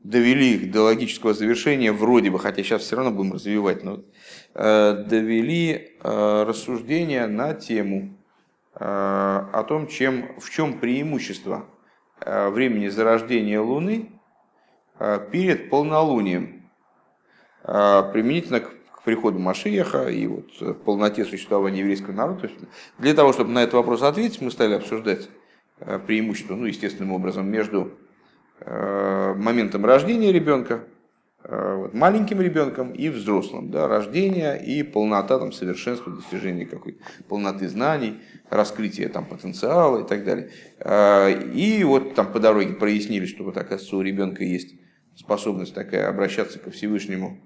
довели их до логического завершения, вроде бы, хотя сейчас все равно будем развивать, но э, довели э, рассуждения на тему э, о том, чем, в чем преимущество времени зарождения Луны перед полнолунием, применительно к приходу Машиеха и вот полноте существования еврейского народа. Для того, чтобы на этот вопрос ответить, мы стали обсуждать преимущество, ну, естественным образом, между моментом рождения ребенка, э, вот, маленьким ребенком и взрослым, да, рождение и полнота, там, совершенства, достижения какой-то полноты знаний, раскрытие там, потенциала и так далее. Э, и вот там по дороге прояснили, что вот, оказывается, у ребенка есть способность такая обращаться ко Всевышнему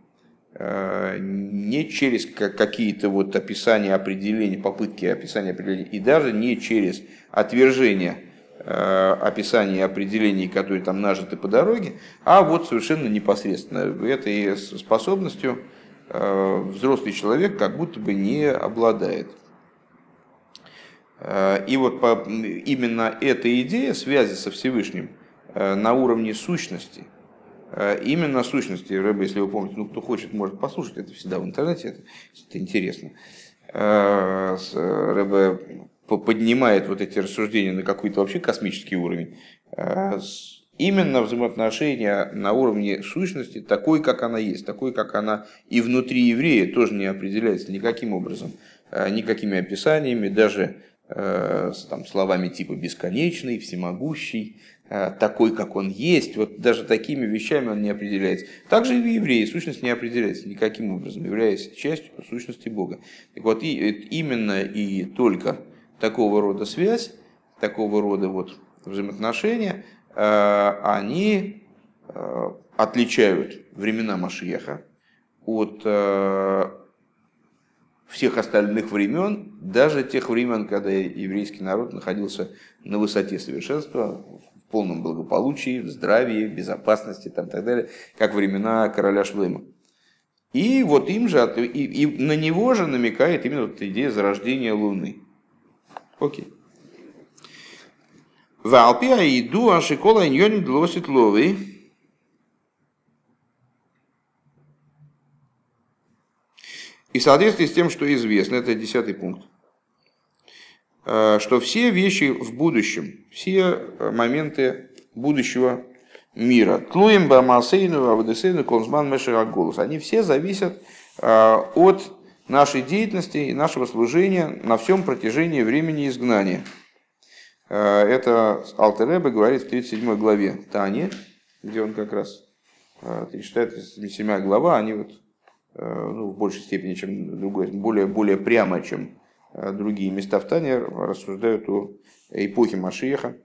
не через какие-то вот описания, определения, попытки описания определения, и даже не через отвержение Э, описаний и определений, которые там нажиты по дороге, а вот совершенно непосредственно этой способностью э, взрослый человек как будто бы не обладает. Э, и вот именно эта идея связи со Всевышним на уровне сущности, именно сущности, Рэбе, если вы помните, ну кто хочет, может послушать, это всегда в интернете, это, это интересно. Рэбе поднимает вот эти рассуждения на какой-то вообще космический уровень, а, именно взаимоотношения на уровне сущности, такой, как она есть, такой, как она и внутри еврея тоже не определяется никаким образом, а, никакими описаниями, даже а, там, словами типа бесконечный, всемогущий, такой, как он есть, вот даже такими вещами он не определяется. Также и в евреи сущность не определяется никаким образом, являясь частью сущности Бога. Так вот, и, именно и только такого рода связь, такого рода вот взаимоотношения, э, они э, отличают времена Машиеха от э, всех остальных времен, даже тех времен, когда еврейский народ находился на высоте совершенства, в полном благополучии, в здравии, в безопасности там, так далее, как времена короля Шлема. И вот им же, и, и на него же намекает именно вот идея зарождения Луны. Окей. Валпия иду ашикола иньони длосит ловы. И в соответствии с тем, что известно, это десятый пункт, э, что все вещи в будущем, все моменты будущего мира, тлуем бамасейну, авдесейну, консман мешерагулус, они все зависят э, от нашей деятельности и нашего служения на всем протяжении времени изгнания. Э, это Алтеребе говорит в 37 главе Тани, где он как раз считает, 37 глава, они вот, э, ну, в большей степени, чем другой, более, более прямо, чем э, другие места в Тане, рассуждают о эпохе Машиеха.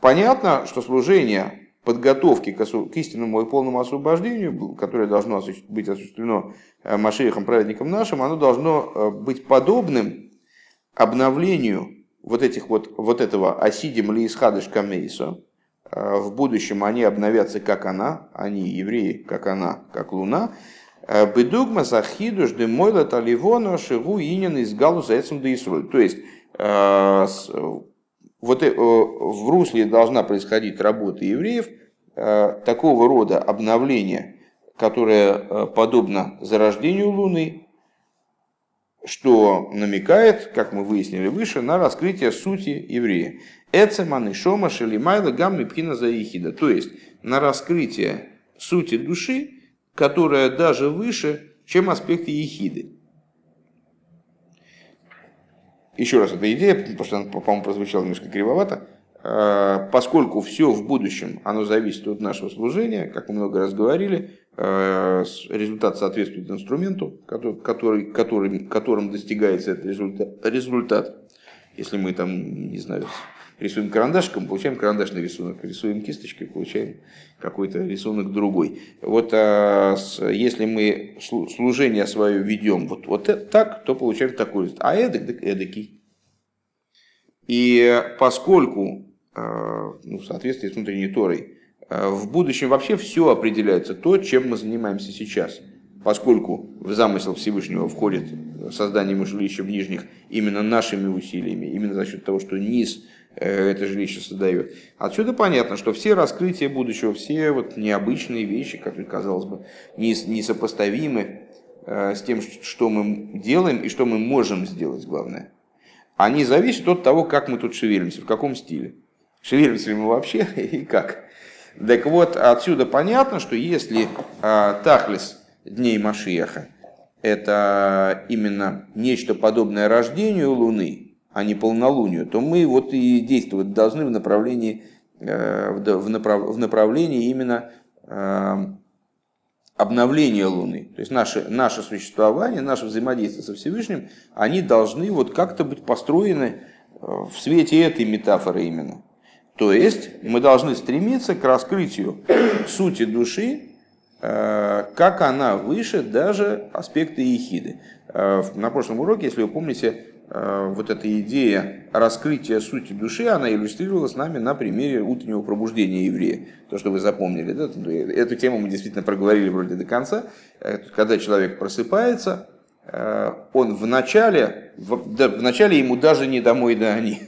Понятно, что служение подготовки к, истинному и полному освобождению, которое должно быть осуществлено э, Машиехом, праведником нашим, оно должно э, быть подобным обновлению вот, этих вот, вот этого осидим ли исхадыш камейсо. Э, в будущем они обновятся, как она, они евреи, как она, как луна. Бедугма захидуш де мойла таливона шигу инин из галуса эцем То есть, вот э, в русле должна происходить работа евреев, э, такого рода обновление, которое э, подобно зарождению Луны, что намекает, как мы выяснили выше, на раскрытие сути еврея. Эцеман и Шома Шелимайла Гамми Пхина Заихида. То есть на раскрытие сути души, которая даже выше, чем аспекты Ехиды. Еще раз, эта идея, потому что она, по-моему, прозвучала немножко кривовато, э, поскольку все в будущем, оно зависит от нашего служения, как мы много раз говорили, э, результат соответствует инструменту, который, который, которым достигается этот результат, результат. Если мы там, не знаю, рисуем карандашиком, получаем карандашный рисунок, рисуем кисточкой, получаем какой-то рисунок другой. Вот а, с, если мы служение свое ведем вот, вот так, то получаем такой результат. А эдак, так эдакий. И поскольку, а, ну, в соответствии с внутренней Торой, а, в будущем вообще все определяется то, чем мы занимаемся сейчас. Поскольку в замысел Всевышнего входит создание ему жилища в нижних именно нашими усилиями, именно за счет того, что низ э, это жилище создает. Отсюда понятно, что все раскрытия будущего, все вот необычные вещи, которые, казалось бы, несопоставимы э, с тем, что мы делаем и что мы можем сделать, главное, они зависят от того, как мы тут шевелимся, в каком стиле. Шевелимся ли мы вообще и как. Так вот, отсюда понятно, что если э, Тахлис дней Машиеха это именно нечто подобное рождению Луны, а не полнолунию, то мы вот и действовать должны в направлении, э, в направлении именно э, обновления Луны. То есть наше, наше существование, наше взаимодействие со Всевышним, они должны вот как-то быть построены э, в свете этой метафоры именно. То есть мы должны стремиться к раскрытию сути души как она выше даже аспекта ехиды. Э, на прошлом уроке, если вы помните, э, вот эта идея раскрытия сути души, она иллюстрировалась нами на примере утреннего пробуждения еврея. То, что вы запомнили. Да? Эту тему мы действительно проговорили вроде до конца. Когда человек просыпается, он в начале, в начале ему даже не домой да они.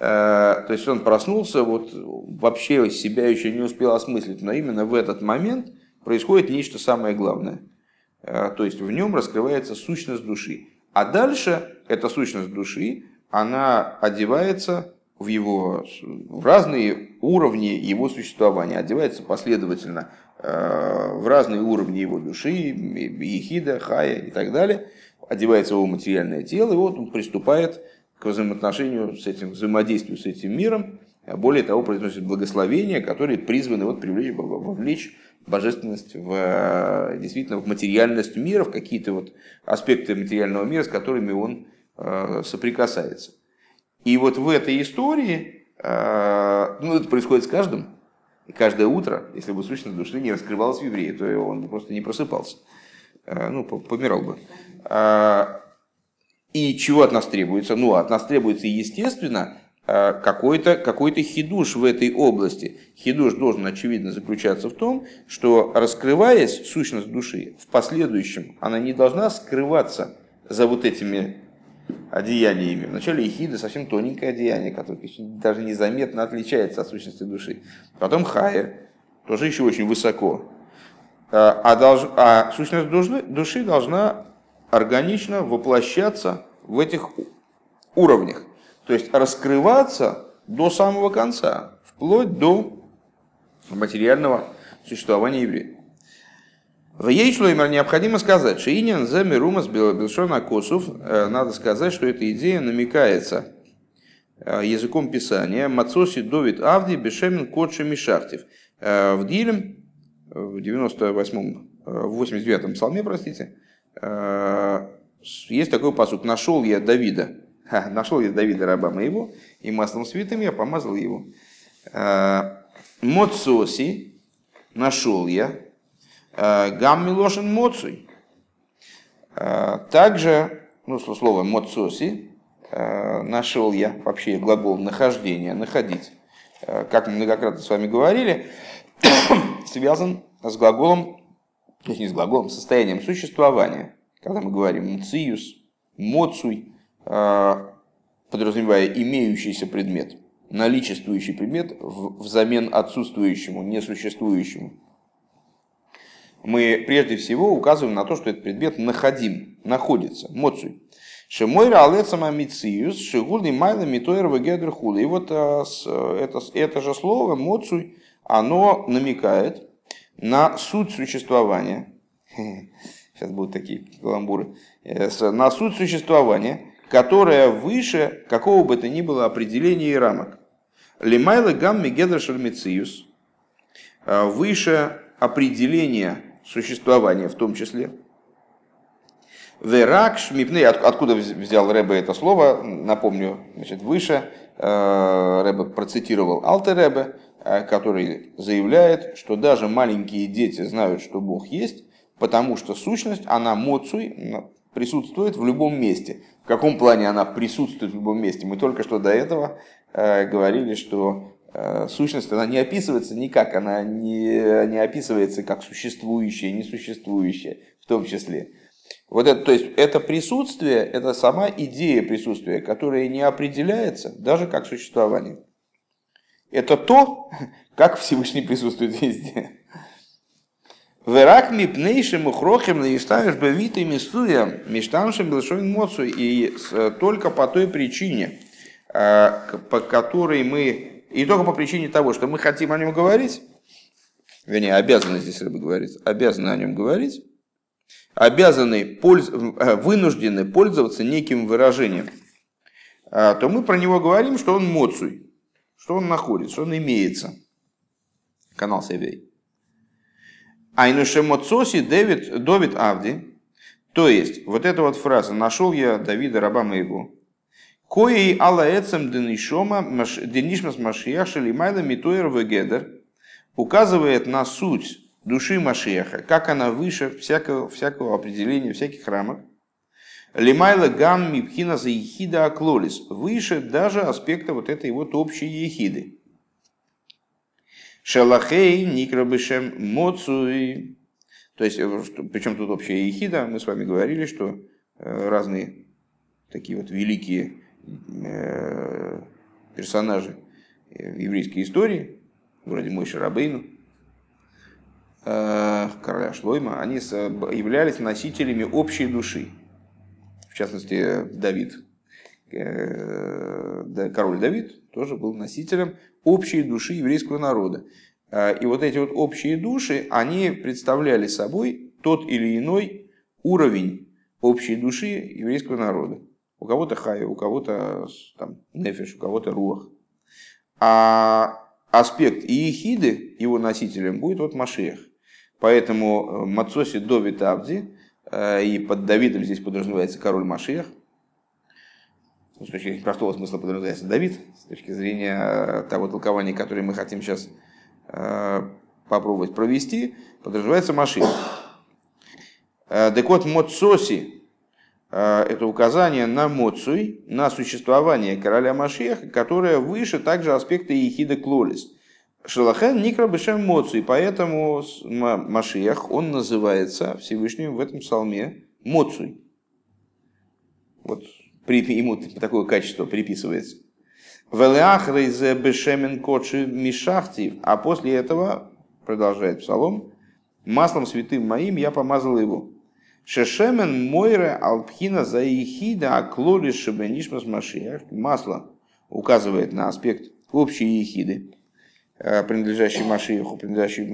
Э, то есть он проснулся, вот вообще себя еще не успел осмыслить, но именно в этот момент происходит нечто самое главное. Э, то есть в нем раскрывается сущность души. А дальше эта сущность души, она одевается в его в разные уровни его существования, одевается последовательно э, в разные уровни его души, ехида, хая и так далее, одевается его материальное тело, и вот он приступает к взаимоотношению с этим, взаимодействию с этим миром. А более того, произносит благословения, которые призваны вот привлечь, вовлечь божественность в, э, действительно в материальность мира, в какие-то вот аспекты материального мира, с которыми он э, соприкасается. И вот в этой истории, э, ну это происходит с каждым, и каждое утро, если бы сущность души не раскрывалась в евреи, то он просто не просыпался, ну, помирал бы. И чего от нас требуется? Ну, от нас требуется, естественно, э, какой-то какой хидуш в этой области. Хидуш должен, очевидно, заключаться в том, что раскрываясь сущность души, в последующем она не должна скрываться за вот этими одеяниями. Вначале ехида совсем тоненькое одеяние, которое даже незаметно отличается от сущности души. Потом хая, тоже еще очень высоко. Э, а, долж, а сущность души должна органично воплощаться в этих уровнях. То есть раскрываться до самого конца, вплоть до материального существования еврея. В Ейшлоймер необходимо сказать, что Инин за Мирумас Белшона Косов, э, надо сказать, что эта идея намекается э, языком писания Мацоси Довид Авди Бешемин Котши Мишахтев. Э, в Дилем, в 98-м, в 89-м псалме, простите, есть такой посуд. Нашел я Давида. Ха, нашел я Давида, раба моего, и маслом святым я помазал его. А, Моцоси нашел я. А, Гам Милошин Моцуй. Также, ну, слово Моцоси, нашел я, вообще глагол нахождение, находить, как мы многократно с вами говорили, связан с глаголом, то не с глаголом, состоянием существования когда мы говорим «мциюс», «моцуй», а, подразумевая имеющийся предмет, наличествующий предмет взамен отсутствующему, несуществующему, мы прежде всего указываем на то, что этот предмет находим, находится, моцуй. Шемойра алецама мициюс, шигулный майла митойр вегедр И вот а, это, это же слово моцуй, оно намекает на суть существования. сейчас будут такие каламбуры, э, на суть существования, которая выше какого бы то ни было определения и рамок. Лимайла гам мегедра шармициус, э, выше определения существования в том числе. Верак шмипней, откуда взял Рэбе это слово, напомню, значит, выше э, Рэбе процитировал Алте Рэбе, который заявляет, что даже маленькие дети знают, что Бог есть, потому что сущность, она моцуй, присутствует в любом месте. В каком плане она присутствует в любом месте? Мы только что до этого э, говорили, что э, сущность, она не описывается никак, она не, не описывается как существующее, несуществующее в том числе. Вот это, то есть это присутствие, это сама идея присутствия, которая не определяется даже как существование. Это то, как Всевышний присутствует везде. Верак мипнейшим ухрохим наиставишь бавитой мистуя миштамшим белшовин моцу. И только по той причине, э, по которой мы, и только по причине того, что мы хотим о нем говорить, вернее, обязаны здесь рыба говорить, обязаны о нем говорить, обязаны, польз, э, вынуждены пользоваться неким выражением, э, то мы про него говорим, что он моцуй, что он находится, он имеется. Канал Севей. Айнуше Моцоси Дэвид, Довид Авди. То есть, вот эта вот фраза «нашел я Давида, раба моего», Коей Алла Эцем Денишома Денишмас Машиях Шалимайла Митуэр Вегедер указывает на суть души Машиаха, как она выше всякого, всякого определения, всяких рамок. Лимайла гам мипхина за ехида аклолис, выше даже аспекта вот этой вот общей ехиды. Шалахей никрабышем моцуи. То есть, э, причем тут общая ехида, мы с вами говорили, что э, разные такие вот великие э, персонажи еврейской истории, вроде Мой Шарабейну, короля Шлойма, они являлись носителями общей души. Частности, Давид, король Давид тоже был носителем общей души еврейского народа. А, и вот эти вот общие души, они представляли собой тот или иной уровень общей души еврейского народа. У кого-то хая, у кого-то там, нефиш, у кого-то руах. А аспект иехиды, его носителем, будет вот Машех. Поэтому э, Мацоси Довид Абди, э, и под Давидом здесь подразумевается король Машех, с точки зрения простого смысла подразумевается Давид, с точки зрения э, того толкования, которое мы хотим сейчас э, попробовать провести, подразумевается. Э, так вот, Моцоси это указание на Моцуй, на существование короля Машеха, которое выше также аспекта Ехида Клолис. Шелахен Никра Бешем Моцуй, поэтому Машех, он называется Всевышним в этом псалме Моцуй. Вот ему такое качество приписывается. Велеахрейзе бешемен кочи мишахтив. А после этого, продолжает Псалом, маслом святым моим я помазал его. Шешемен мойре алпхина за ехида аклоли шебенишмас машиях. Масло указывает на аспект общей ехиды, принадлежащей Машиеху, принадлежащей,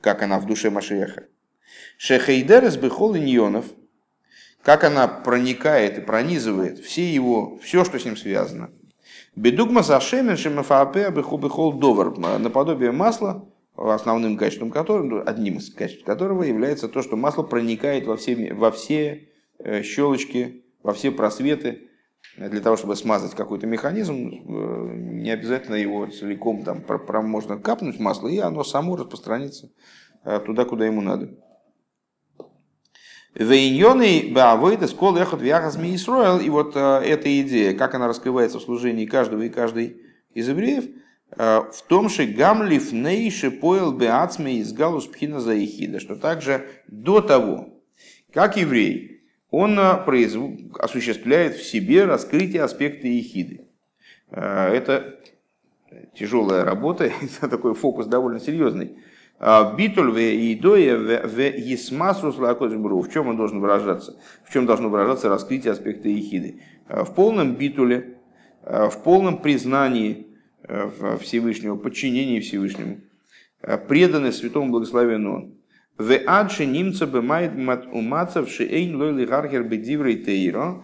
как она в душе Машиеха. Шехейдерес бехол иньонов – как она проникает и пронизывает все его, все, что с ним связано. Бедугма зашемен шемафаапе бехол довар, наподобие масла, основным качеством которого, одним из качеств которого является то, что масло проникает во все, во все э, щелочки, во все просветы, для того, чтобы смазать какой-то механизм, э, не обязательно его целиком там можно капнуть масло, и оно само распространится э, туда, куда ему надо. Вейньоны баавойда скол эхот вяхас Исроил. И вот э, эта идея, как она раскрывается в служении каждого и каждой из евреев, в том, что гамлиф нейши поел беацме из галус пхина заихида, что также до того, как еврей, он произв... осуществляет в себе раскрытие аспекта ехиды. Это тяжелая работа, это такой фокус довольно серьезный. А, битуль в идое в есмасу бру. В чем он должен выражаться? В чем должно выражаться раскрытие аспекта ехиды? А, в полном битуле, а, в полном признании Всевышнего, подчинении Всевышнему, преданность святому благословенному. В адше немца бемает умацав шеэйн лойли гаргер бедиврей тейро,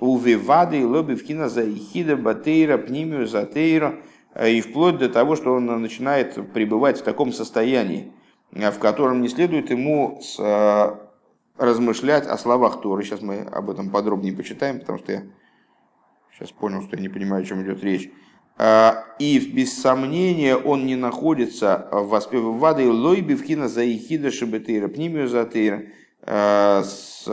увивады и лоби вкина за ехида батейра пнимию за тейро, Э, и вплоть до того, что он начинает пребывать в таком состоянии, э, в котором не следует ему с, э, размышлять о словах Торы. Сейчас мы об этом подробнее почитаем, потому что я сейчас понял, что я не понимаю, о чем идет речь. И без сомнения он не находится в вады лойби в за ихида шебетейра, пнимию затейра, с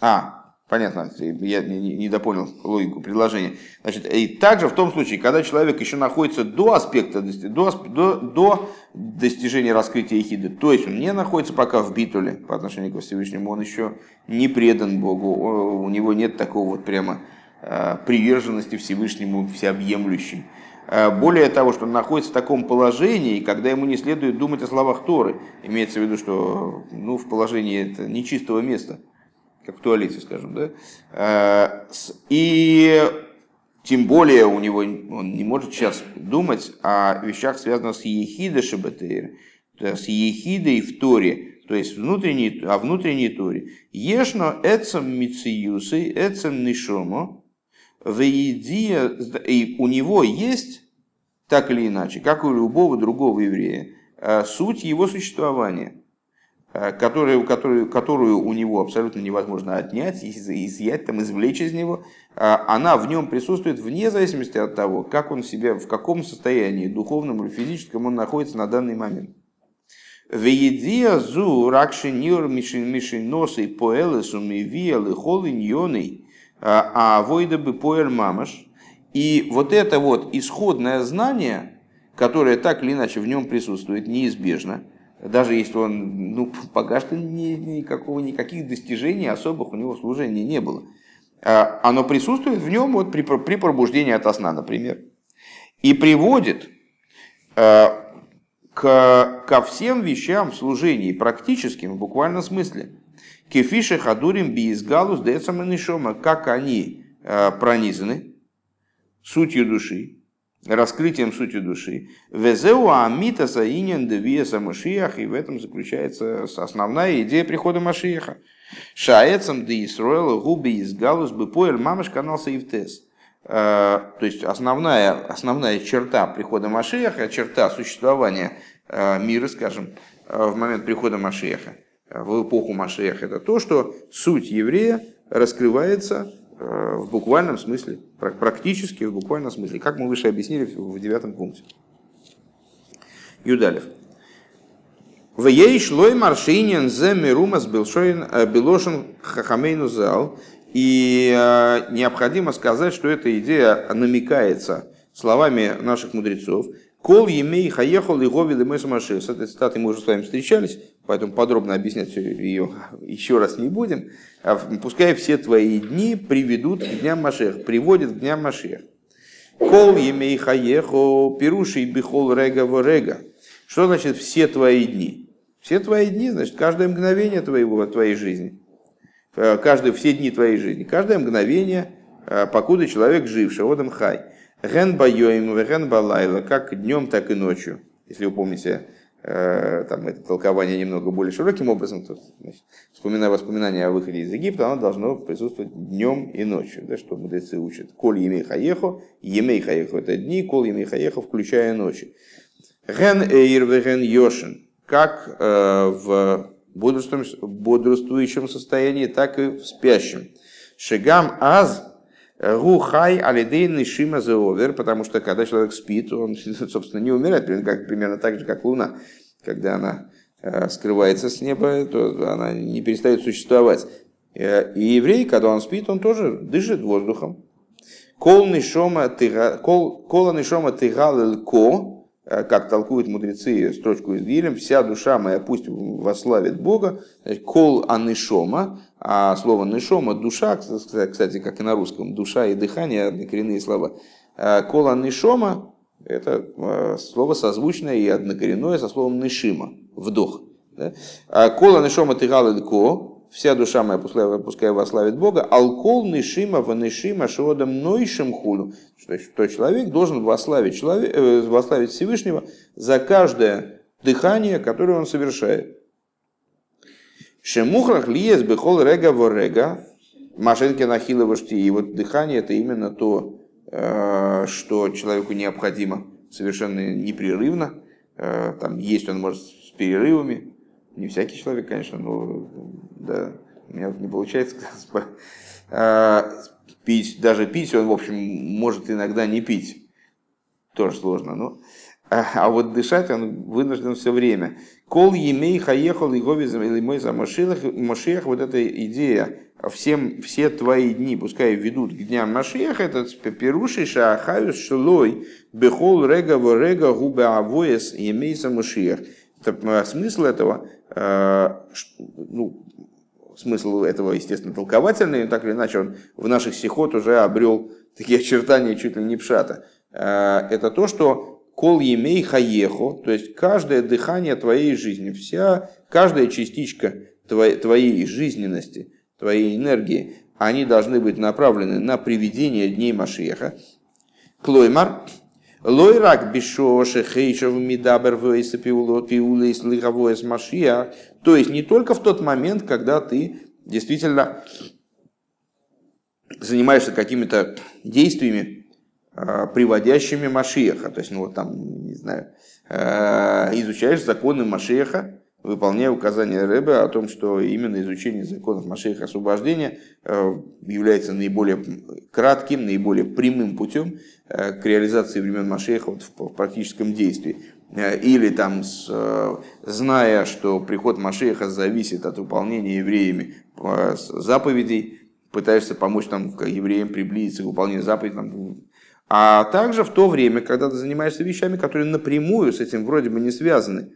А, Понятно, я не допонял логику предложения. Значит, и также в том случае, когда человек еще находится до аспекта, до, до, до достижения раскрытия Ехиды, то есть он не находится пока в битуле по отношению к Всевышнему, он еще не предан Богу, у него нет такого вот прямо а, приверженности Всевышнему всеобъемлющей. А, более того, что он находится в таком положении, когда ему не следует думать о словах Торы. Имеется в виду, что ну, в положении это нечистого места как в туалете, скажем, да, э, и тем более у него он не может сейчас думать о вещах, связанных с ехидой шабатейр, с ехидой в Торе, то есть внутренней, о внутренней Торе. Ешно эцем мициюсы, эцем нишомо, и у него есть, так или иначе, как у любого другого еврея, э, суть его существования – Э, которую, которую, которую у него абсолютно невозможно отнять, изъять, там, извлечь из него, э, она в нем присутствует вне зависимости от того, как он себя, в каком состоянии, духовном или физическом, он находится на данный момент. Веедия зу ракшинир мишиносы поэлесу мивиалы холиньоны, а войда бы поэр мамаш. И вот это вот исходное знание, которое так или иначе в нем присутствует неизбежно – даже если он, ну, пока ни, никакого, никаких достижений особых у него служения не было. А, оно присутствует в нем вот при, при пробуждении от сна, например. И приводит а, к, ко всем вещам в служении, практическим, в буквальном смысле. Кефише хадурим биизгалус децаманишома, как они а, пронизаны сутью души, раскрытием сути души. Везеу амита заинен девиеса Машиях, и в этом заключается основная идея прихода Машиеха. Шаецам де Исруэл губи из галус бы поэль мамаш канал Саивтес. Э, то есть основная, основная черта прихода Машиеха, черта существования э, мира, скажем, э, в момент прихода Машиеха, в эпоху Машиеха, это то, что суть еврея раскрывается в буквальном смысле, практически в буквальном смысле, как мы выше объяснили в девятом пункте. Юдалев. В ей шлой маршинин зе мирумас э, белошин хахамейну зал. И э, необходимо сказать, что эта идея намекается словами наших мудрецов. Кол емей хаехал и говид и С этой цитатой мы уже с вами встречались, поэтому подробно объяснять ее еще раз не будем. А пускай все твои дни приведут к дням Машех, приводят к дням Машех. Кол емей хаехо пируши бихол рега рега. Что значит все твои дни? Все твои дни, значит, каждое мгновение твоего, твоей жизни. Э, каждые, все дни твоей жизни. Каждое мгновение, э, покуда человек жив, шаодам хай. Ген байоим, ген балайла, как днем, так и ночью. Если вы помните, э, там это толкование немного более широким образом, то значит, вспоминая воспоминания о выходе из Египта, оно должно присутствовать днем и ночью, да, что мудрецы учат. Коль емей хаехо, емей хаехо это дни, коль емей хаехо, включая ночи. Ген эйр ген йошин, как э, в бодрствующем состоянии, так и в спящем. Шигам аз Гухай алидейный шима зеовер, потому что когда человек спит, он, собственно, не умирает, как, примерно так же, как Луна. Когда она э, скрывается с неба, то она не перестает существовать. Э, и еврей, когда он спит, он тоже дышит воздухом. Кол нишома тигал ко, Э, как толкуют мудрецы строчку из Дилем, вся душа моя пусть вославит Бога, кол анышома, а слово нышома, душа, кстати, как и на русском, душа и дыхание, однокоренные слова. Э, кол анышома, это э, слово созвучное и однокоренное со словом нышима, вдох. Кол анышома тигал ко, вся душа моя пускай, пускай вославит Бога, алкол нишима ванишима шиодам нойшим худу, что человек должен вославить, человек, э, вославить Всевышнего за каждое дыхание, которое он совершает. Шемухрах лиес бехол рега ворега, машинки нахила И вот дыхание это именно то, э, что человеку необходимо совершенно непрерывно. Э, там есть он может с перерывами, не всякий человек, конечно, но да, у меня не получается а, пить, даже пить он, в общем, может иногда не пить. Тоже сложно, но а вот дышать он вынужден все время. Кол емей хаехал и говизм или мой за Машиах, вот эта идея, всем, все твои дни, пускай ведут к дням Машиаха, это перуши шаахаюс шелой бехол рега во рега губе авоес емей за Машиах. Э, смысл этого, э, ну, смысл этого, естественно, толковательный, так или иначе он в наших стихот уже обрел такие очертания чуть ли не пшата. Э, это то, что кол емей хаехо, то есть каждое дыхание твоей жизни, вся, каждая частичка твоей, жизненности, твоей энергии, они должны быть направлены на приведение дней Машеха. Клоймар, Лойрак бишоши хейшев мидабер вейса пиулейс лиговоес машия. То есть не только в тот момент, когда ты действительно занимаешься какими-то действиями, приводящими Машиеха. То есть, ну вот там, не знаю, а, изучаешь законы Машеха, выполняя указания Рэбе о том, что именно изучение законов Машеха освобождения а, является наиболее кратким, наиболее прямым путем к реализации времен Машеха вот в практическом действии. Или там, зная, что приход Машеха зависит от выполнения евреями заповедей, пытаешься помочь там, евреям приблизиться к выполнению заповедей, там, а также в то время, когда ты занимаешься вещами, которые напрямую с этим вроде бы не связаны.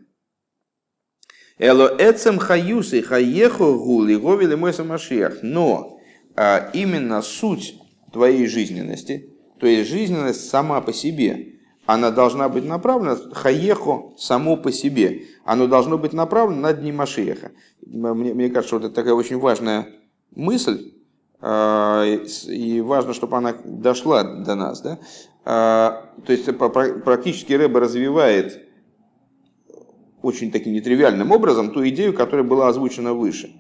Эло эцем хаюсы хаехо гули говили мой самашиях. Но а, именно суть твоей жизненности, то есть жизненность сама по себе, она должна быть направлена, хаехо само по себе, оно должно быть направлено на дни Машеха. Мне, мне кажется, вот это такая очень важная мысль, и важно, чтобы она дошла до нас. Да? А, то есть практически Рэба развивает очень таким нетривиальным образом ту идею, которая была озвучена выше.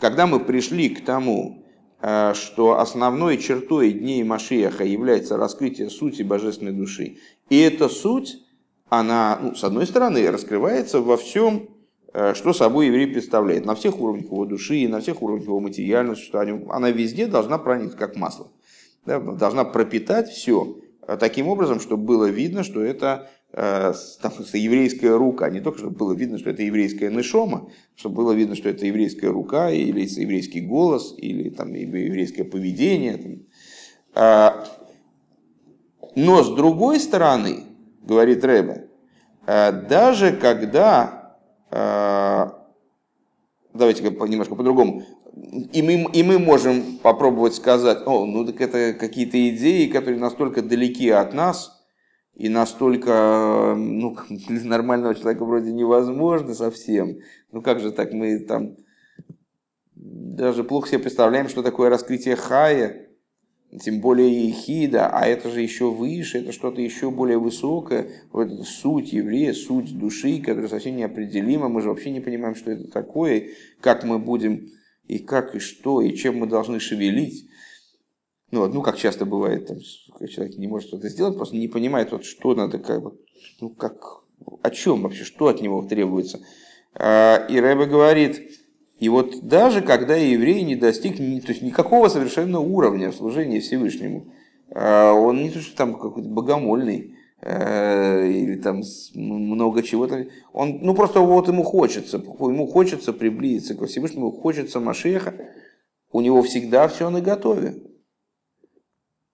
Когда мы пришли к тому, а, что основной чертой дней Машиаха является раскрытие сути божественной души, и эта суть, она, ну, с одной стороны, раскрывается во всем что собой еврей представляет на всех уровнях его души и на всех уровнях его материального существования. Она везде должна проникнуть как масло. Да, должна пропитать все э, таким образом, чтобы было видно, что это э, там, еврейская рука, не только чтобы было видно, что это еврейская нышома, чтобы было видно, что это еврейская рука, или еврейский голос, или там, еврейское поведение. Там. А, но с другой стороны, говорит Рэбе, даже когда давайте немножко по-другому. И мы, и мы можем попробовать сказать, о, ну так это какие-то идеи, которые настолько далеки от нас, и настолько ну, для нормального человека вроде невозможно совсем. Ну как же так, мы там даже плохо себе представляем, что такое раскрытие хая, тем более ехида, а это же еще выше, это что-то еще более высокое, вот это суть еврея, суть души, которая совсем неопределима, мы же вообще не понимаем, что это такое, как мы будем, и как, и что, и чем мы должны шевелить. Ну, ну как часто бывает, там, человек не может что-то сделать, просто не понимает, вот, что надо, как, вот, ну, как, о чем вообще, что от него требуется. А, и Рэбе говорит, и вот даже когда еврей не достиг то есть никакого совершенно уровня в служении Всевышнему, а, он не то, что там какой-то богомольный, э, или там много чего-то. Он, ну просто вот ему хочется, ему хочется приблизиться к Всевышнему, хочется Машеха, у него всегда все на готове.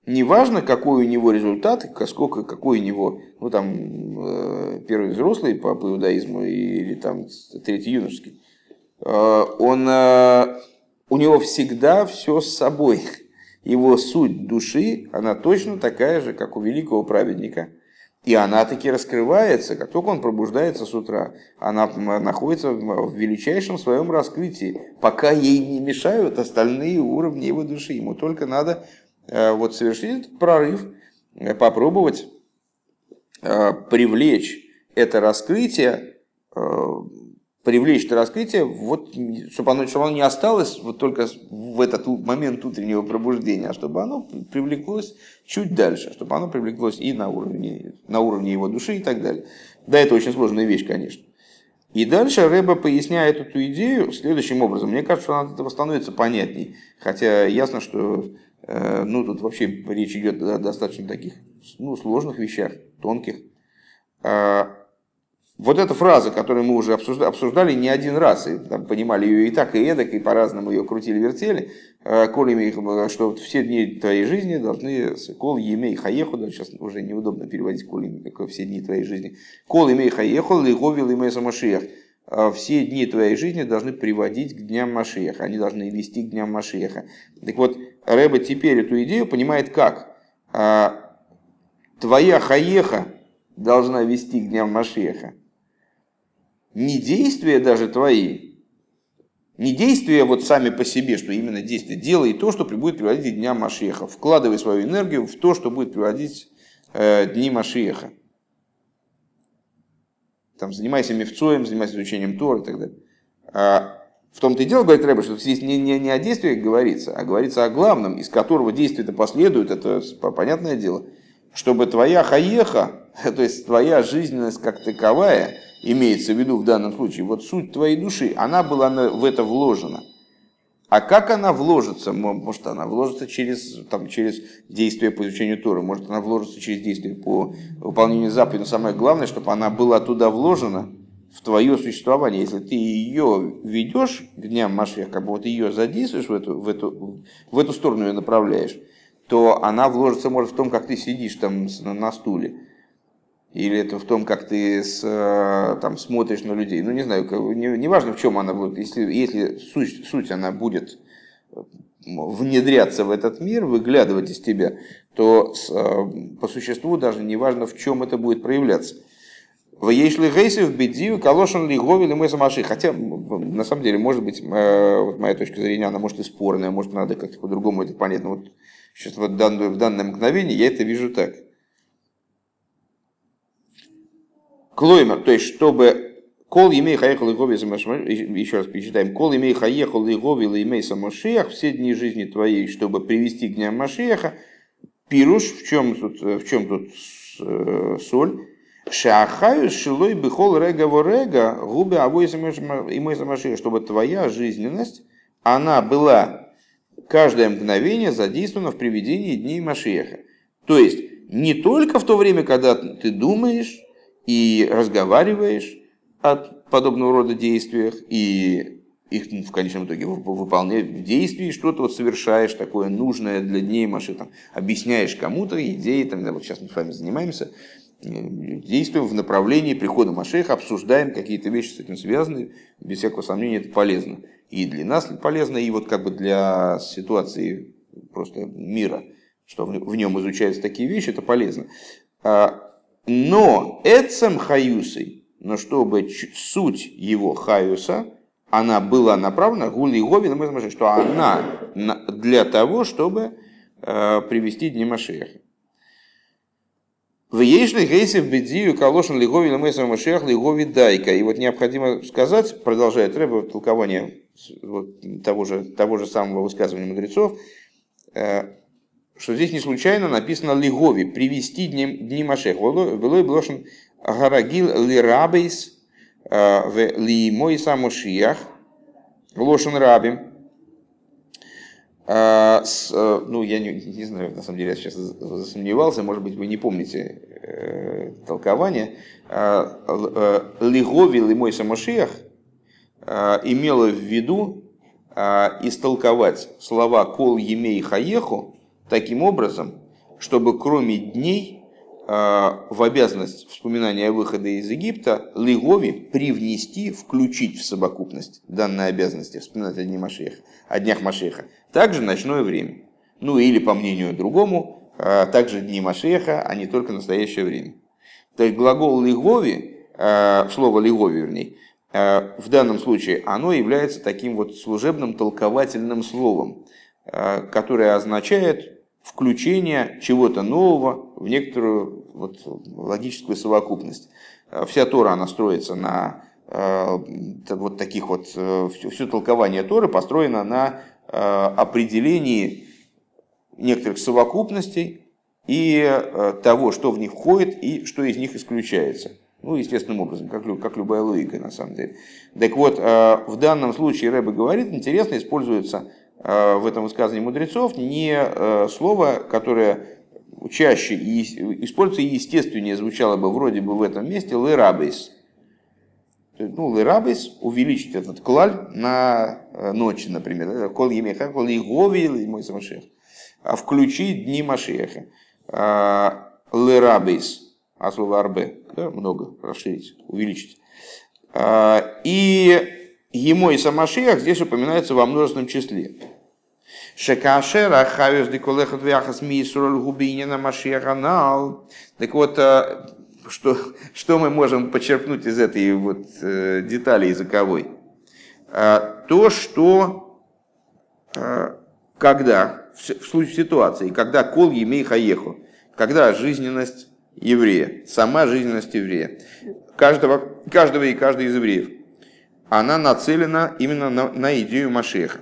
Неважно, какой у него результат, сколько, какой у него, ну там, э, первый взрослый по иудаизму или там третий юношеский. Э, он, э, у него всегда все с собой. Его суть души, она точно такая же, как у великого праведника. И она таки раскрывается, как только он пробуждается с утра. Она находится в величайшем своем раскрытии, пока ей не мешают остальные уровни его души. Ему только надо э, вот совершить этот прорыв, попробовать привлечь это раскрытие привлечь это раскрытие, вот, чтобы, оно, чтобы оно не осталось вот только в этот момент утреннего пробуждения, а чтобы оно привлеклось чуть дальше, чтобы оно привлеклось и на уровне, на уровне его души и так далее. Да, это очень сложная вещь, конечно. И дальше Рэба поясняет эту идею следующим образом. Мне кажется, что она от этого становится понятней. Хотя ясно, что э, ну, тут вообще речь идет о достаточно таких ну, сложных вещах, тонких. Вот эта фраза, которую мы уже обсуждали не один раз, и там, понимали ее и так, и эдак, и по-разному ее крутили-вертели, э, что все дни твоей жизни должны, кол емей хаеху, да, сейчас уже неудобно переводить кол какое все дни твоей жизни, кол емей хаеху, лиговил имей самашиях, э, все дни твоей жизни должны приводить к дням Машиеха, они должны вести к дням Машиеха. Так вот, Рэба теперь эту идею понимает как? Э, твоя хаеха должна вести к дням Машиеха не действия даже твои, не действия вот сами по себе, что именно действия, делай то, что будет приводить дням Машеха. Вкладывай свою энергию в то, что будет приводить э, дни Машеха. Там, занимайся мифцоем, занимайся изучением Тора и так далее. А в том-то и дело, говорит Рэба, что здесь не, не, не о действиях говорится, а говорится о главном, из которого действия-то последуют, это понятное дело. Чтобы твоя хаеха, то есть твоя жизненность как таковая, имеется в виду в данном случае, вот суть твоей души, она была в это вложена. А как она вложится? Может, она вложится через, там, через действие по изучению Тора, может, она вложится через действие по выполнению заповедей, но самое главное, чтобы она была туда вложена, в твое существование. Если ты ее ведешь к дням Машех, как бы вот ее задействуешь в эту, в эту, в эту сторону ее направляешь, то она вложится, может, в том, как ты сидишь там на стуле или это в том, как ты с, э, там, смотришь на людей. Ну, не знаю, неважно, не, в чем она будет. Если, если суть, суть она будет э, внедряться в этот мир, выглядывать из тебя, то с, э, по существу даже неважно, в чем это будет проявляться. В Ейшли Гейсев, Бедию, Калошин, Лигови, Лимеса Маши. Хотя, на самом деле, может быть, вот моя точка зрения, она может и спорная, может, надо как-то по-другому это понятно. Вот сейчас вот в данное, мгновение я это вижу так – Клоймер, то есть, чтобы Кол имей хаехал и гови еще раз перечитаем. Кол имей хаехал и гови и имей самошиях все дни жизни твоей, чтобы привести к дням Машеха. Пируш, в чем тут, в чем тут э, соль? Шахаю шилой бихол рега ворега губе авой и мой чтобы твоя жизненность, она была каждое мгновение задействована в приведении дней Машеха. То есть, не только в то время, когда ты думаешь, и разговариваешь о подобного рода действиях, и их ну, в конечном итоге выполняешь в действии, что-то вот совершаешь такое нужное для дней Маши, объясняешь кому-то идеи, там, да, вот сейчас мы с вами занимаемся, действуем в направлении прихода Машеха, обсуждаем какие-то вещи с этим связаны, без всякого сомнения это полезно. И для нас полезно, и вот как бы для ситуации просто мира, что в нем изучаются такие вещи, это полезно. А но эцем хаюсой, но чтобы суть его хаюса, она была направлена, гули говин, что она для того, чтобы э, привести дни Машеха. В Ейшли Гейсев Бедию Калошин Лигови Ламесов Машех Лигови Дайка. И вот необходимо сказать, продолжает Рэба толкование вот того, же, того же самого высказывания мудрецов, э, что здесь не случайно написано Лигови, привести дни, дни Машех. Было блошен Гарагил Лирабейс э, в Лимой Самошиях, Лошен Раби. Э, э, ну, я не, не знаю, на самом деле, я сейчас засомневался, может быть, вы не помните э, толкование. Лигови Лимой Самошиях имела в виду истолковать слова «кол емей хаеху» таким образом, чтобы кроме дней э, в обязанность вспоминания выхода из Египта Лигови привнести, включить в совокупность данной обязанности вспоминать о, дне Машеха, о днях Машеха, также ночное время. Ну или, по мнению другому, э, также дни Машеха, а не только настоящее время. То есть глагол Лигови, э, слово Лигови, вернее, в данном случае оно является таким вот служебным толковательным словом, которое означает включение чего-то нового в некоторую вот, логическую совокупность. Вся Тора, она строится на вот таких вот, э, все толкование Торы построено на определении некоторых совокупностей и того, что в них входит и что из них исключается. Ну, естественным образом, как, как любая логика, на самом деле. Так вот, в данном случае Рэбе говорит, интересно используется Э, в этом высказывании мудрецов не э, слово, которое чаще и используется естественнее звучало бы вроде бы в этом месте лерабейс. Ну, лерабейс увеличить этот клаль на э, ночи, например. Кол емеха, кол игови, мой самашех. А включить дни Машеха. А, лерабейс, а слово арбе, да, много, расширить, увеличить. А, и ему и Самашиах здесь упоминается во множественном числе. Шекашера хавис деколехат вяхас мисураль губинина машиаханал. Так вот, э, что, что мы можем почерпнуть из этой вот э, детали языковой? Э, то, что когда, в случае ситуации, когда кол емей хаеху, когда жизненность еврея, сама жизненность еврея, каждого, каждого и каждой из евреев, она нацелена именно на, на идею Машеха.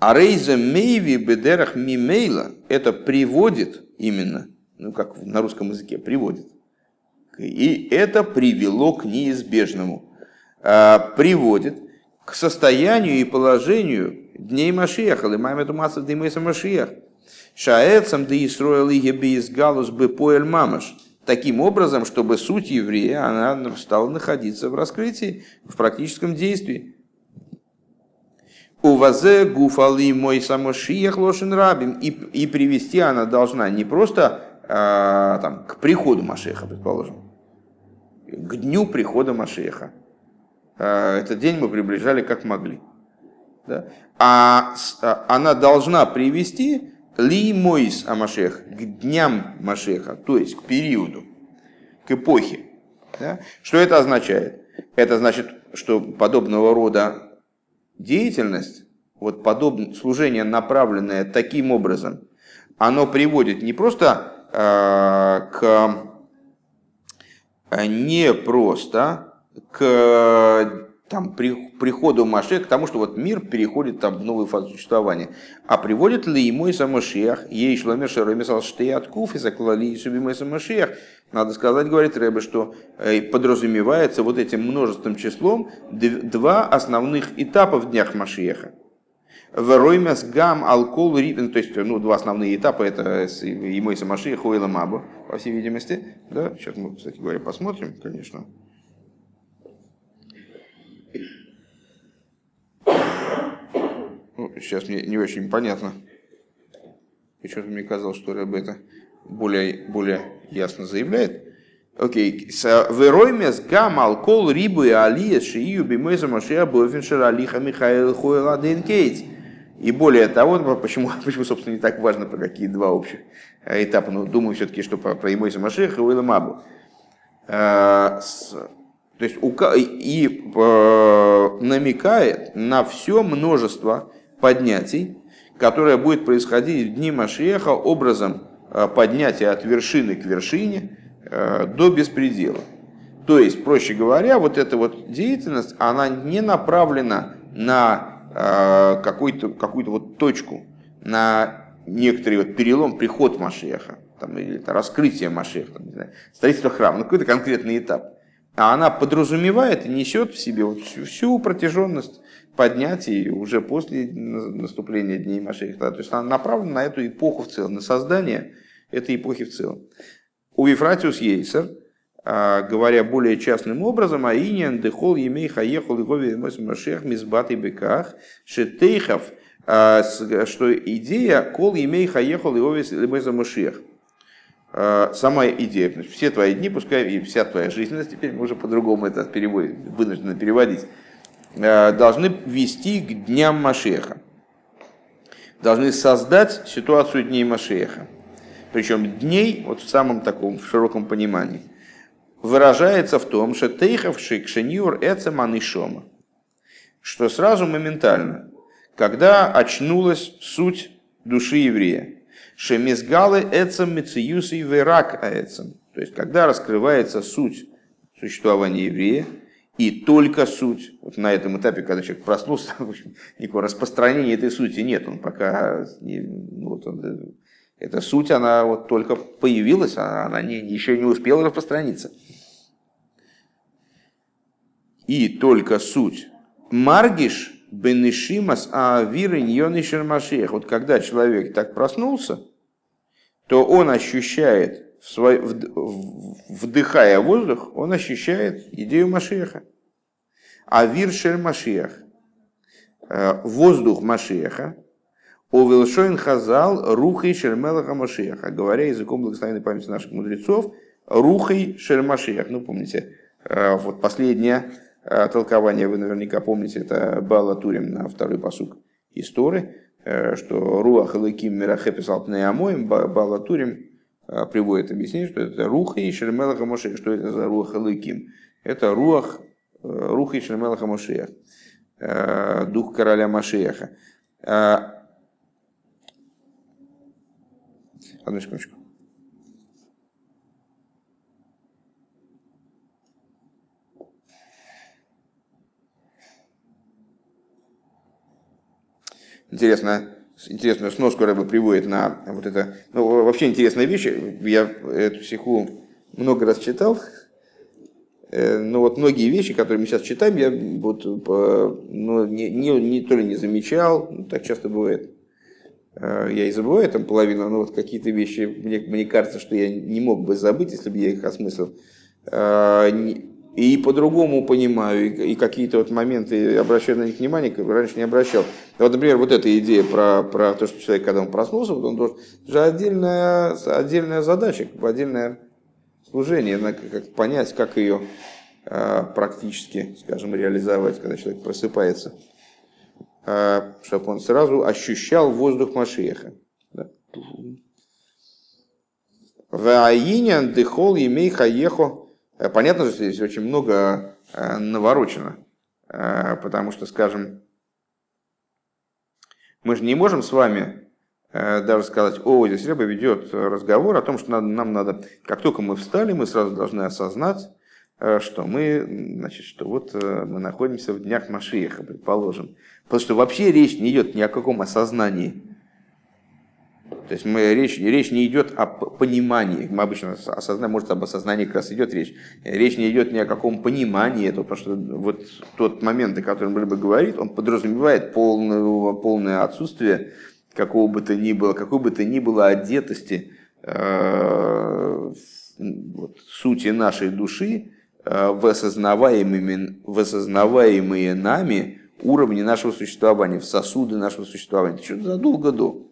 А рейза мейви бедерах мимейла это приводит именно, ну как на русском языке, приводит. И это привело к неизбежному. А, приводит к состоянию и положению дней Машиаха, лимайм эту массу дымейса Машиах. Шаэцам да Исроэл из галус бы поэль мамаш. Таким образом, чтобы суть еврея, она стала находиться в раскрытии, в практическом действии. Увазе гуфали мой самошиях лошен рабим. И, и привести она должна не просто там, к приходу Машеха, предположим, к дню прихода Машеха. А, этот день мы приближали как могли. Да? А, а она должна привести ли мойс Амашех к дням Машеха, то есть к периоду, к эпохе. Да? Что это означает? Это значит, что подобного рода деятельность, вот подобное служение, направленное таким образом, оно приводит не просто к э, не просто к там, при, приходу Маше, к тому, что вот мир переходит там, в новую фазу существования. А приводит ли ему и Самашиах, ей шломер шаромисал штей от куфи, заклали и шубимой Самашиах, надо сказать, говорит Рэбе, что э, подразумевается вот этим множественным числом два основных этапа в днях Машиеха. Вероймес гам алкол рипен, то есть ну, два основные этапа, это и мой Самашиях, Уэла Мабу, по всей видимости. Да? Сейчас мы, кстати говоря, посмотрим, конечно. Ну, сейчас мне не очень понятно. Почему-то мне казалось, что Рэб это более, более ясно заявляет. Окей. Вероймес гамал кол рибу и алия шию бимеза машия бофиншер алиха Михаил Хойл Аден Кейтс. И более того, ну, почему, почему, собственно, не так важно, про какие два общих этапа, но думаю все-таки, что про, про Имойса Машеха и Уилла Мабу. А, то есть и э, намекает на все множество поднятий, которое будет происходить в дни Машеха образом Э, поднятия от вершины к вершине э, до беспредела. То есть, проще говоря, вот эта вот деятельность, она не направлена на э, какую-то какую вот точку, на некоторый вот перелом, приход Машеха, там, или это раскрытие Машеха, там, не знаю, строительство храма, ну, какой-то конкретный этап. А она подразумевает и несет в себе вот всю, всю протяженность поднятий уже после наступления Дней Машеха. То есть она направлена на эту эпоху в целом, на создание этой эпохи в целом. У Ефратиус Ейсер, говоря более частным образом, а иньян дехол емей хаехол и машех мизбат и беках шетейхов, а, что идея кол емей хаехол и овес машех. А, сама идея, все твои дни, пускай и вся твоя жизненность, теперь мы уже по-другому это переводим, вынуждены переводить, должны вести к дням Машеха. Должны создать ситуацию дней Машеха. Причем дней, вот в самом таком, в широком понимании, выражается в том, что тейхов шикшениур эцеман и шома. Что сразу моментально, когда очнулась суть души еврея, шемизгалы эцем мециюс и верак эцем. То есть, когда раскрывается суть существования еврея, и только суть. Вот на этом этапе, когда человек проснулся, никакого распространения этой сути нет. Он пока, ну, вот он, эта суть, она вот только появилась, а она не, еще не успела распространиться. И только суть. Маргиш бенешимас а виры ньонишер машех. Вот когда человек так проснулся, то он ощущает, вдыхая воздух, он ощущает идею Машеха. А виршель Машех, э, воздух Машеха, Овелшойн Хазал, Рухой Шермелаха Машеха, говоря языком благословенной памяти наших мудрецов, Рухой Шермашех. Ну, помните, э, вот последнее э, толкование, вы наверняка помните, это Бала Турим на второй посук истории, что Руах Лыким Мирахе писал Пнеамоем, Бала Турим приводит объяснение, что это Руха и Шермелаха Машех. Что это за Руах Лыким? Это Руах, Руха и Шермелаха Машех. Дух короля Машеха. Одну секундочку. Интересно, интересную сноску Рэба приводит на вот это, ну, вообще интересная вещь, я эту психу много раз читал, э, но вот многие вещи, которые мы сейчас читаем, я вот, ну, не, не, не то ли не замечал, так часто бывает, Э, я и забываю там половину, но вот какие-то вещи, мне, мне кажется, что я не мог бы забыть, если бы я их осмыслил. Э, и по-другому понимаю, и какие-то вот моменты обращаю на них внимание, как раньше не обращал. Вот, например, вот эта идея про, про то, что человек, когда он проснулся, вот он должен, это же отдельная, отдельная задача, отдельное служение, как понять, как ее э, практически, скажем, реализовать, когда человек просыпается. А, чтобы он сразу ощущал воздух Машеха. Ваинян дыхол имей хаехо. Э, понятно, что здесь очень много э, наворочено. Э, потому что, скажем, мы же не можем с вами даже сказать, о, здесь Рэба ведет разговор о том, что надо, нам надо, как только мы встали, мы сразу должны осознать, что мы, значит, что вот мы находимся в днях Машиеха, предположим. Потому что вообще речь не идет ни о каком осознании. То есть мы, речь, речь не идет о понимании. Мы обычно осознаем, может, об осознании как раз идет речь. Речь не идет ни о каком понимании этого, потому что вот тот момент, о котором Рыба говорит, он подразумевает полное, полное отсутствие какого бы то ни было, какой бы то ни было одетости э, вот, сути нашей души э, в осознаваемые, в осознаваемые нами уровни нашего существования, в сосуды нашего существования. Это что-то задолго до.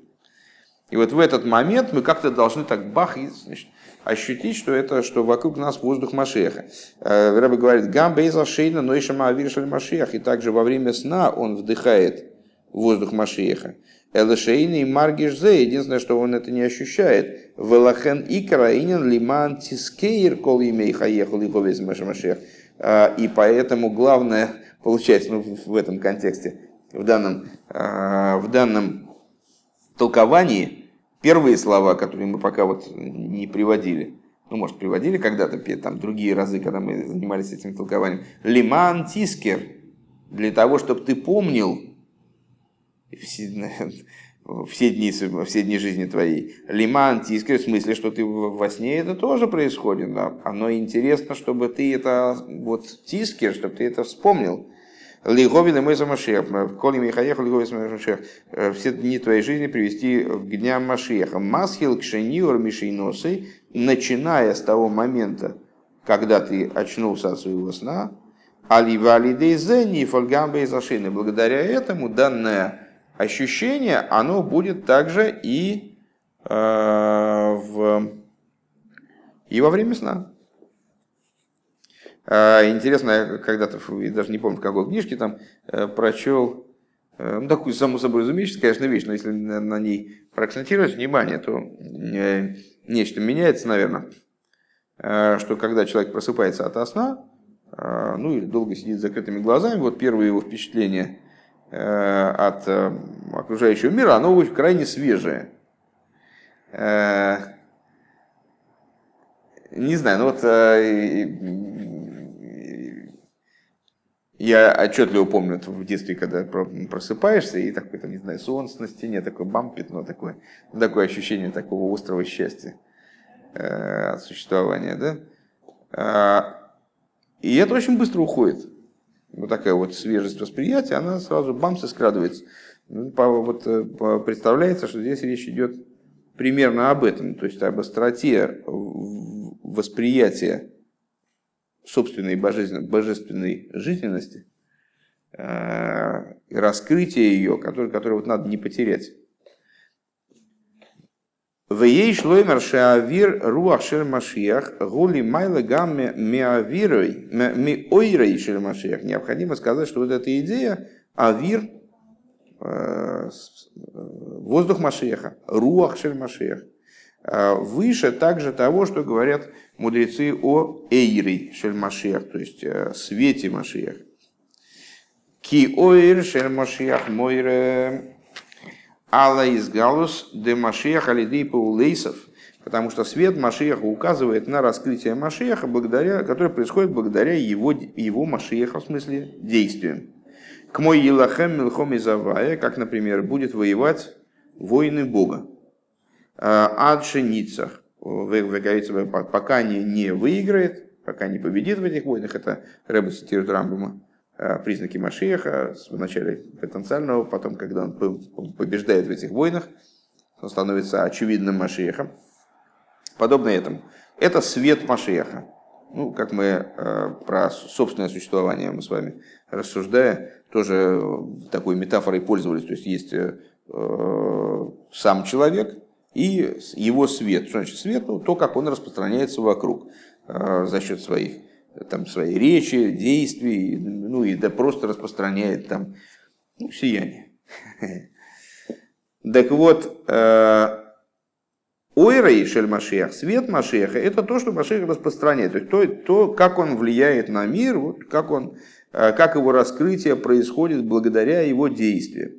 И вот в этот момент мы как-то должны так бах и значит, ощутить, что это, что вокруг нас воздух Машеха. Э, Рэбе говорит, гам бейза шейна, но еще Машех. И также во время сна он вдыхает воздух Машеха. Элешейный маргиш зе, единственное, что он это не ощущает. Велахен икраинен лиман тискейр кол имей хаехал и Машех. Э, и поэтому главное, получается ну, в этом контексте, в данном, а, в данном толковании, первые слова, которые мы пока вот не приводили, ну, может, приводили когда-то, там, другие разы, когда мы занимались этим толкованием, лиман тискер, для того, чтобы ты помнил все, все, дни, все дни жизни твоей. Лиман тискер, в смысле, что ты во сне это тоже происходит. Да? Оно интересно, чтобы ты это, вот тискер, чтобы ты это вспомнил. Лиговин и мой Машех. Коли Михаех, Лиговин Машех. Э, все дни твоей жизни привести к дням Машеха. Масхил кшениор мишейносы, начиная с того момента, когда ты очнулся от своего сна, Аливалидейзени фольгамбе из Ашины. Благодаря этому данное ощущение, оно будет также и, э, в, и во время сна. А, интересно, я когда-то, даже не помню в какой книжке, там э, прочел, э, ну, такую, само собой разумеющуюся, конечно, вещь, но если на ней проакцентировать внимание, то э, нечто меняется, наверное. Что когда человек просыпается от сна, ну или долго сидит с закрытыми глазами, вот первые его впечатления от окружающего мира, оно крайне свежее. Не знаю, ну вот я отчетливо помню в детстве, когда просыпаешься, и такой, там, не знаю, солнце на стене, такой бам, пятно такое, такое ощущение такого острого счастья э, существования, да? А, и это очень быстро уходит. Вот такая вот свежесть восприятия, она сразу бамс и скрадывается. Ну, вот, э, представляется, что здесь речь идет примерно об этом, то есть об остроте восприятия собственной божественной, божественной жизненности, э, раскрытия ее, которое, которое вот надо не потерять. Вей шлоймер шеавир руах шер машиях гули майла гамме миавирой ми ойрой шер машиях. Необходимо сказать, что вот эта идея авир э, воздух Машеха, руах шер Машех, э, выше также того, что говорят мудрецы о эйре шель Машех, то есть э, свете Машех. Ки ойр шель Машех мойре Алла из Галус де Машеха лидей паулейсов, потому что свет Машеха указывает на раскрытие Машеха, благодаря, которое происходит благодаря его, его Машеха, в смысле действиям. К мой Елахем Милхом Изавая, как, например, будет воевать воины Бога. Адшеницах, пока не, не выиграет, пока не победит в этих войнах, это Рэба цитирует Рамбума, Э, признаки Машиеха, вначале потенциального, потом, когда он побеждает в этих войнах, он становится очевидным Машиехом. Подобно этому. Это свет Машиеха. Ну, как мы э, про собственное существование мы с вами рассуждая, тоже такой метафорой пользовались. То есть есть э, сам человек и его свет. Что значит свет? Ну, то, как он распространяется вокруг за счет своих там, своей речи, действий, ну и да просто распространяет там ну, сияние. Так вот, э, Ойра и Шель Машех, свет Машеха, это то, что Машех распространяет. То есть то, то, как он влияет на мир, вот, как, он, э, как его раскрытие происходит благодаря его действиям.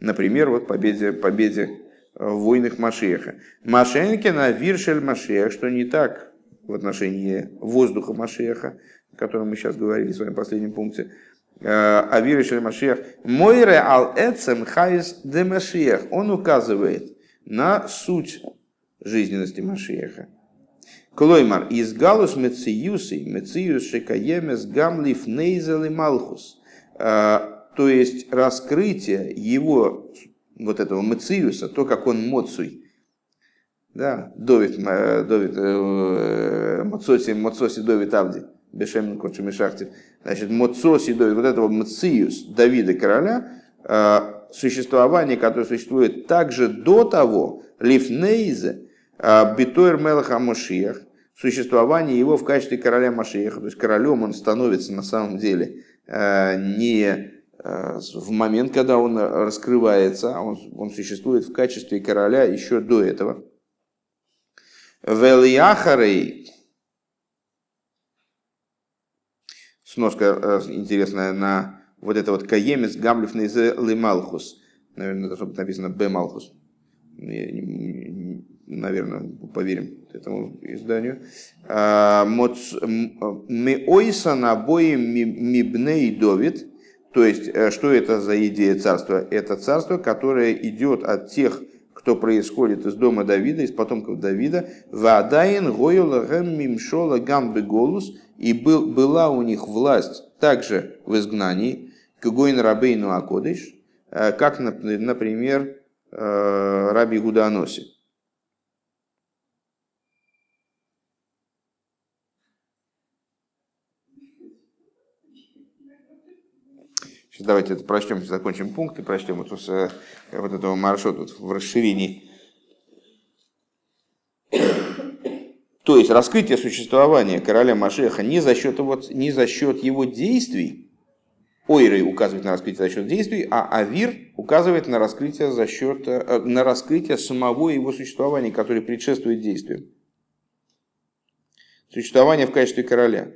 Например, вот победе, победе в войнах Машеха. Машенкина Виршель Машех, что не так в отношении воздуха Машеха, о котором мы сейчас говорили в своем последнем пункте, э, Авир и Машех, Мойре ал эцем хайс де Машех, он указывает на суть жизненности Машеха. Клоймар, из галус мециюсы, мециюс шекаемес гамлиф нейзел и малхус. Э, то есть раскрытие его, вот этого мециюса, то, как он моцуй, да, Довид, э, Довид, э, Моцоси, Моцоси Довид Авди, Бешемин Кончемишахтив. Значит, Моцоси Довид, вот этого Мациус Давида короля, э, существование, которое существует также до того, Лифнейзе, Битойр Мелаха Мошиях, существование его в качестве короля Машиеха, то есть королем он становится на самом деле не в момент, когда он раскрывается, а он, он существует в качестве короля еще до этого. Велиахарей. Сноска э, интересная на вот это вот Каемис Гамлев Нейзе Лемалхус. Наверное, должно быть написано Бемалхус. Наверное, поверим этому изданию. А, Меойса на бое Мибней Довид. То есть, э, что это за идея царства? Это царство, которое идет от тех кто происходит из дома Давида, из потомков Давида, «Вадаин гоюлагем мимшола гамбы голус» и был, была у них власть также в изгнании, кгойн рабейну акодыш, э, как, например, э, раби Гуданоси. Сейчас давайте это прочтем, закончим пункт и прочтем вот, с, э, вот этого маршрута в расширении. То есть раскрытие существования короля Машеха не за счет его, не за счет его действий, Ойры указывает на раскрытие за счет действий, а Авир указывает на раскрытие за счет э, на раскрытие самого его существования, которое предшествует действию. Существование в качестве короля.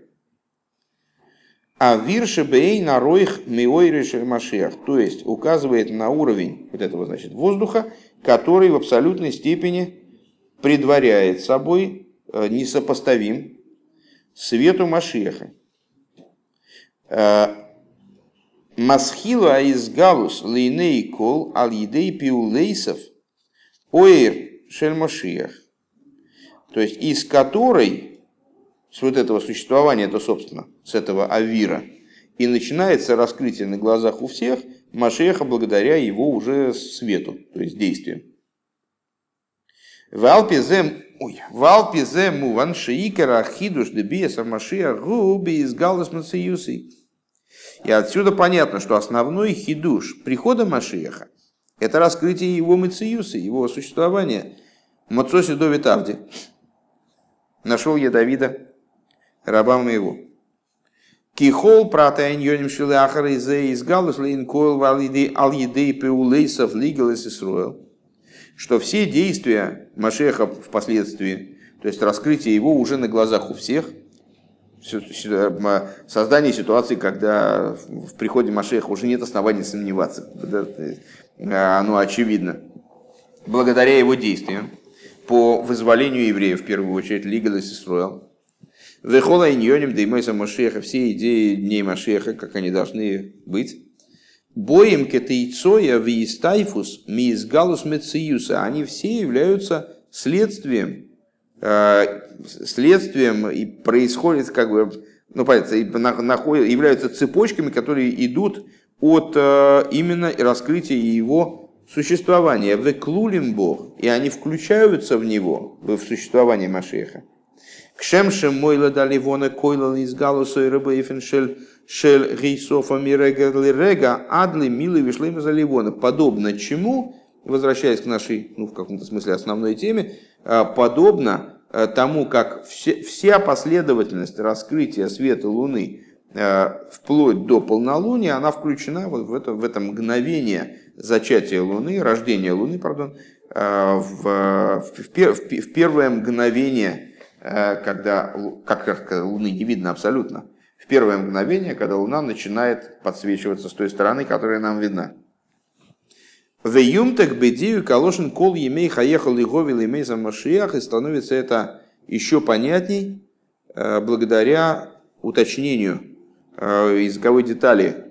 А вирши бей на роих машех, то есть указывает на уровень вот этого значит, воздуха, который в абсолютной степени предваряет собой э, несопоставим свету Машеха. Э, Масхилу аизгалус лейней кол ал едей пиулейсов оир шель Машех. То есть из которой с вот этого существования, это, собственно, с этого авира, и начинается раскрытие на глазах у всех Машеха благодаря его уже свету, то есть действиям. В Алпизе, ой, в Алпизе муван шиикера хидуш дебиеса машия губи из галас мациюсей. И отсюда понятно, что основной хидуш прихода Машиеха – это раскрытие его мациюса, его существования. Мацоси Довид Авди. Нашел я Давида, раба моего. Кихол пратайньоним шилахар изе из галус лейн койл валиды ал едей пеулейсов лигалес Исруэл. Что все действия Машеха впоследствии, то есть раскрытие его уже на глазах у всех – создание ситуации, когда в приходе Машеха уже нет оснований сомневаться. А, оно очевидно. Благодаря его действиям по вызволению евреев, в первую очередь, Лига Исруэл. Вехола иньоним деймойса Машеха, все идеи дней Машеха, как они должны быть. Боем кетейцоя виистайфус миизгалус мециюса, они все являются следствием Э, следствием и происходит как бы, ну, понятно, являются цепочками, которые идут от э, именно раскрытия его существования. В клулим Бог, и они включаются в него, в существование Машеха. Кшемшем мойла дали вона койла из галуса и рыба шель шель гейсофа мирега рега адли милы вишлема заливона. Подобно чему, возвращаясь к нашей, ну, в каком-то смысле, основной теме, Э, подобно э, тому, как все, вся последовательность раскрытия света Луны э, вплоть до полнолуния, она включена вот в это, в это мгновение зачатия Луны, рождения Луны, пардон, в, в, в, в первое мгновение, когда, как, Луны не видно абсолютно, в первое мгновение, когда Луна начинает подсвечиваться с той стороны, которая нам видна. В юмтек бедию калошин кол емей хаехал и говил имей за машиях, и становится это еще понятней э, благодаря уточнению э, языковой детали.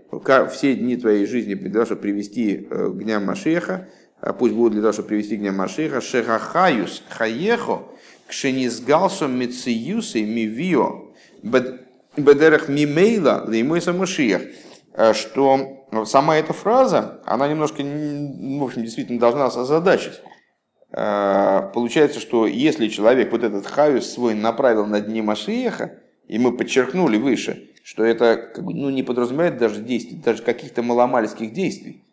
Все дни твоей жизни для того, чтобы привести э, к дням Машеха, а пусть будут для того, чтобы привести к дням Машеха, шехахаюс хаехо, кшенизгалсом мециюсы мивио, бедерах мимейла леймойса Машиях, что но сама эта фраза, она немножко, в общем, действительно должна нас озадачить. А, получается, что если человек вот этот хаюс свой направил на дни Машиеха, и мы подчеркнули выше, что это ну, не подразумевает даже действий, даже каких-то маломальских действий,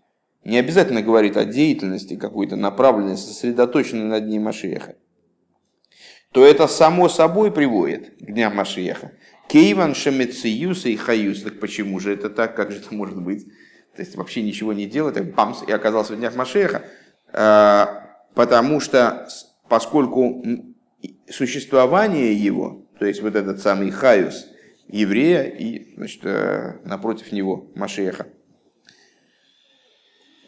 не обязательно говорит о деятельности какой-то направленной, сосредоточенной на дни Машиеха, то это само собой приводит к дням Машиеха. Кейван шемециюса и хаюс. Так почему же это так? Как же это может быть? то есть вообще ничего не делает, и бамс, и оказался в днях Машеха, э, потому что поскольку существование его, то есть вот этот самый хаюс еврея и значит, э, напротив него Машеха,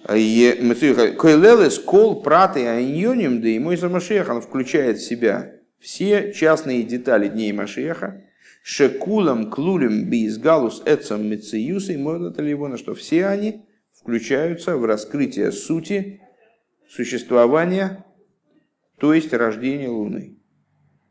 Койлелес, кол, праты, айньоним, да и мой за Машеха, он включает в себя все частные детали дней Машеха, Шекулам, клулем, бизгалус, эцам, мециюс и модаталивона, что все они включаются в раскрытие сути существования, то есть рождения Луны.